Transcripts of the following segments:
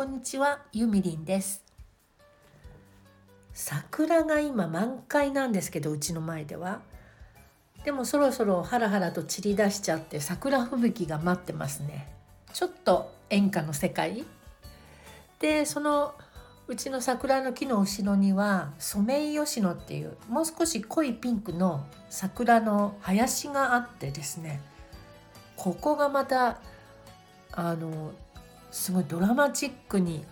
こんにちは、ゆみりんです。桜が今満開なんですけど、うちの前では。でもそろそろハラハラと散り出しちゃって桜吹雪が待ってますね。ちょっと演歌の世界で、そのうちの桜の木の後ろにはソメイヨシノっていうもう少し濃いピンクの桜の林があってですねここがまたあのすごいドラマチックに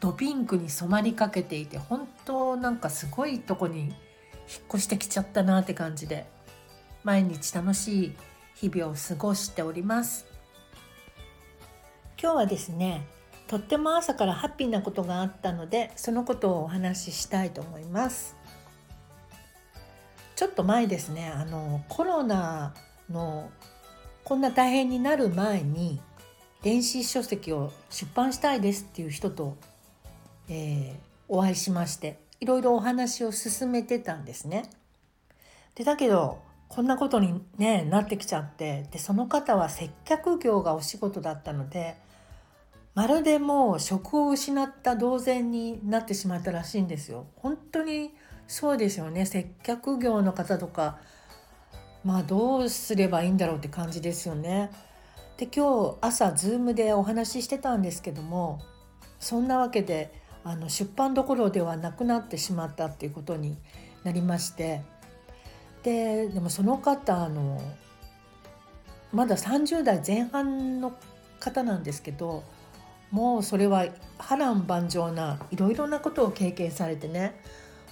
ドピンクに染まりかけていて本当なんかすごいとこに引っ越してきちゃったなって感じで毎日楽しい日々を過ごしております。今日はですねとっても朝からハッピーなことがあったのでそのことをお話ししたいと思います。ちょっと前ですねあのコロナのこんな大変になる前に電子書籍を出版したいですっていう人と、えー、お会いしましていろいろお話を進めてたんですね。でだけどこんなことに、ね、なってきちゃってでその方は接客業がお仕事だったのでまるでもう職を失った同然になってしまったらしいんですよ。本当にそうですよね接客業の方とかまあどうすればいいんだろうって感じですよね。で今日朝 Zoom でお話ししてたんですけどもそんなわけであの出版どころではなくなってしまったっていうことになりましてででもその方あのまだ30代前半の方なんですけどもうそれは波乱万丈ないろいろなことを経験されてね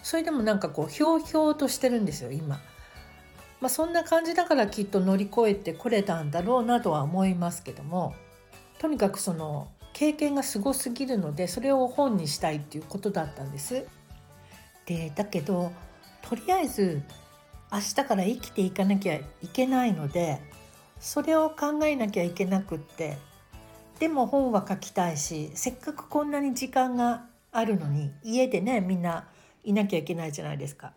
それでもなんかこうひょうひょうとしてるんですよ今。まあ、そんな感じだからきっと乗り越えてこれたんだろうなとは思いますけどもとにかくその経験がすごすぎるのでそれを本にしたいっていうことだったんです。でだけどとりあえず明日から生きていかなきゃいけないのでそれを考えなきゃいけなくってでも本は書きたいしせっかくこんなに時間があるのに家でねみんないなきゃいけないじゃないですか。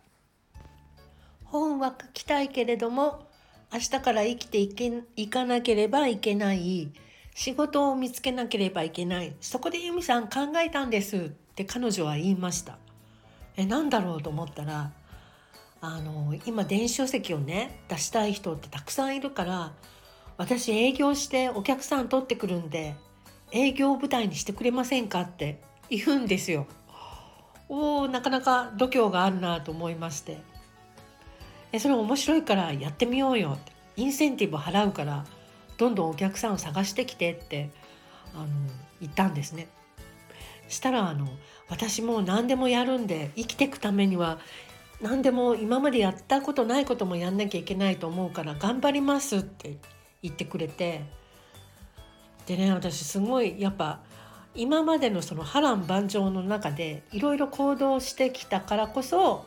本は書きたいけれども明日から生きていけいかなければいけない。仕事を見つけなければいけない。そこで由美さん考えたんです。って彼女は言いました。え何だろうと思ったらあの今電子書籍をね出したい人ってたくさんいるから私営業してお客さん取ってくるんで営業部隊にしてくれませんかって言うんですよ。おおなかなか度胸があるなと思いまして。えそれ面白いからやってみようよってインセンティブ払うからどんどんお客さんを探してきてってあの言ったんですね。したらあの私も何でもやるんで生きていくためには何でも今までやったことないこともやんなきゃいけないと思うから頑張りますって言ってくれてでね私すごいやっぱ今までのその波乱万丈の中でいろいろ行動してきたからこそ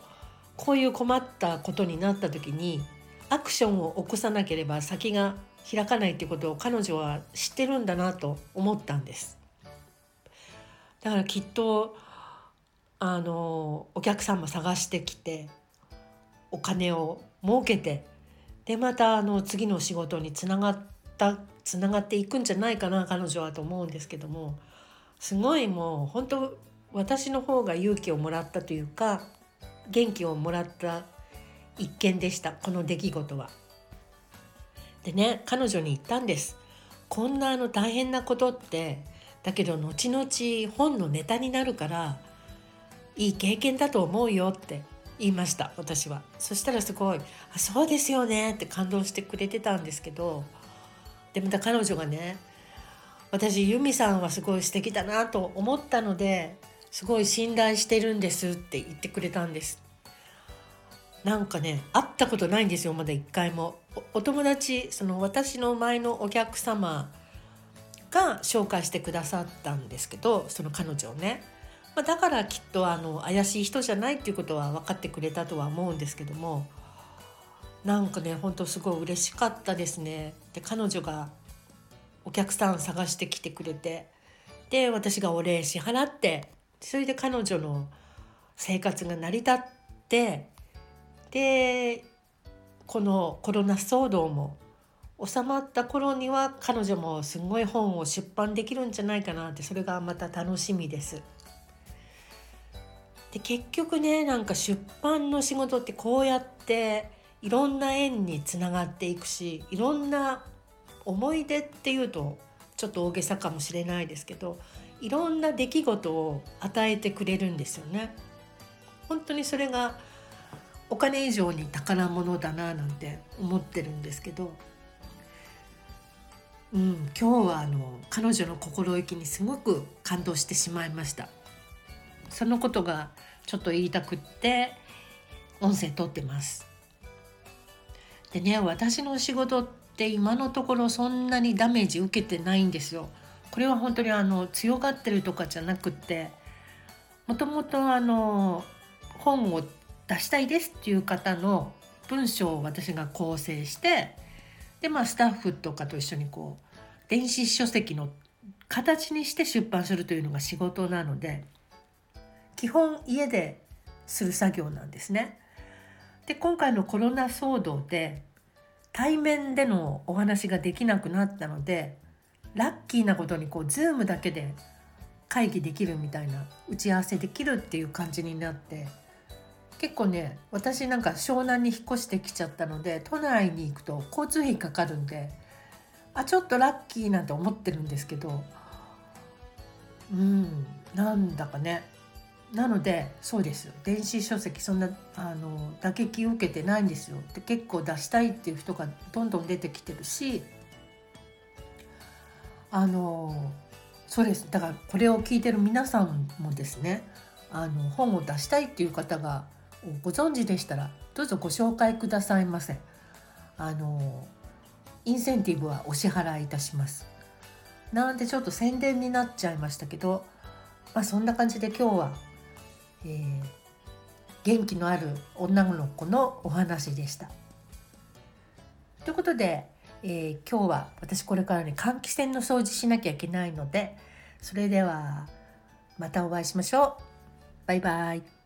こういう困ったことになった時にアクションを起こさなければ先が開かないっていうことを彼女は知ってるんだなと思ったんです。だからきっとあのお客さんも探してきてお金を儲けてでまたあの次の仕事につながったつながっていくんじゃないかな彼女はと思うんですけどもすごいもう本当私の方が勇気をもらったというか元気をもらった一件でしたこの出来事は。でね彼女に言ったんです。こんなあの大変なことってだけど後々本のネタになるからいい経験だと思うよって言いました私は。そしたらすごい「あそうですよね」って感動してくれてたんですけどでまた彼女がね私由美さんはすごい素敵だなと思ったのですごい信頼してるんですって言ってくれたんです。なんかね会ったことないんですよまだ一回も。お友達その私の前のお客様が紹介してくださったんですけどその彼女をね、まあ、だからきっとあの怪しい人じゃないっていうことは分かってくれたとは思うんですけども。なんかねほんとすごい嬉しかったですね。で彼女がお客さん探してきてくれて。で私がお礼支払ってそれで彼女の生活が成り立ってでこのコロナ騒動も収まった頃には彼女もすごい本を出版できるんじゃないかなってそれがまた楽しみです。で結局ねなんか出版の仕事ってこうやっていろんな縁につながっていくしいろんな思い出っていうとちょっと大げさかもしれないですけどいろんな出来事を与えてくれるんですよね。本当にそれがお金以上に宝物だななんて思ってるんですけど、うん、今日はあの彼女の心意気にすごく感動してしまいました。そのことがちょっと言いたくって音声撮ってます。でね私の仕事って今のところそんなにダメージ受けてないんですよ。これは本当にあの強がってるとかじゃなくってもともとあの本を出したいですっていう方の文章を私が構成してでまあスタッフとかと一緒にこう電子書籍の形にして出版するというのが仕事なので基本家でする作業なんですね。で今回のコロナ騒動で対面でのお話ができなくなったのでラッキーなことにこう Zoom だけで会議できるみたいな打ち合わせできるっていう感じになって結構ね私なんか湘南に引っ越してきちゃったので都内に行くと交通費かかるんであちょっとラッキーなんて思ってるんですけどうんなんだかね。なのでそうです電子書籍そんなあの打撃を受けてないんですよ。で結構出したいっていう人がどんどん出てきてるしあのそうです。だからこれを聞いてる皆さんもですねあの本を出したいっていう方がご存知でしたらどうぞご紹介くださいませ。あのインセンティブはお支払いいたします。なんでちょっと宣伝になっちゃいましたけどまあそんな感じで今日は、えー、元気のある女の子のお話でした。ということで、えー、今日は私これからね換気扇の掃除しなきゃいけないのでそれではまたお会いしましょう。バイバイ。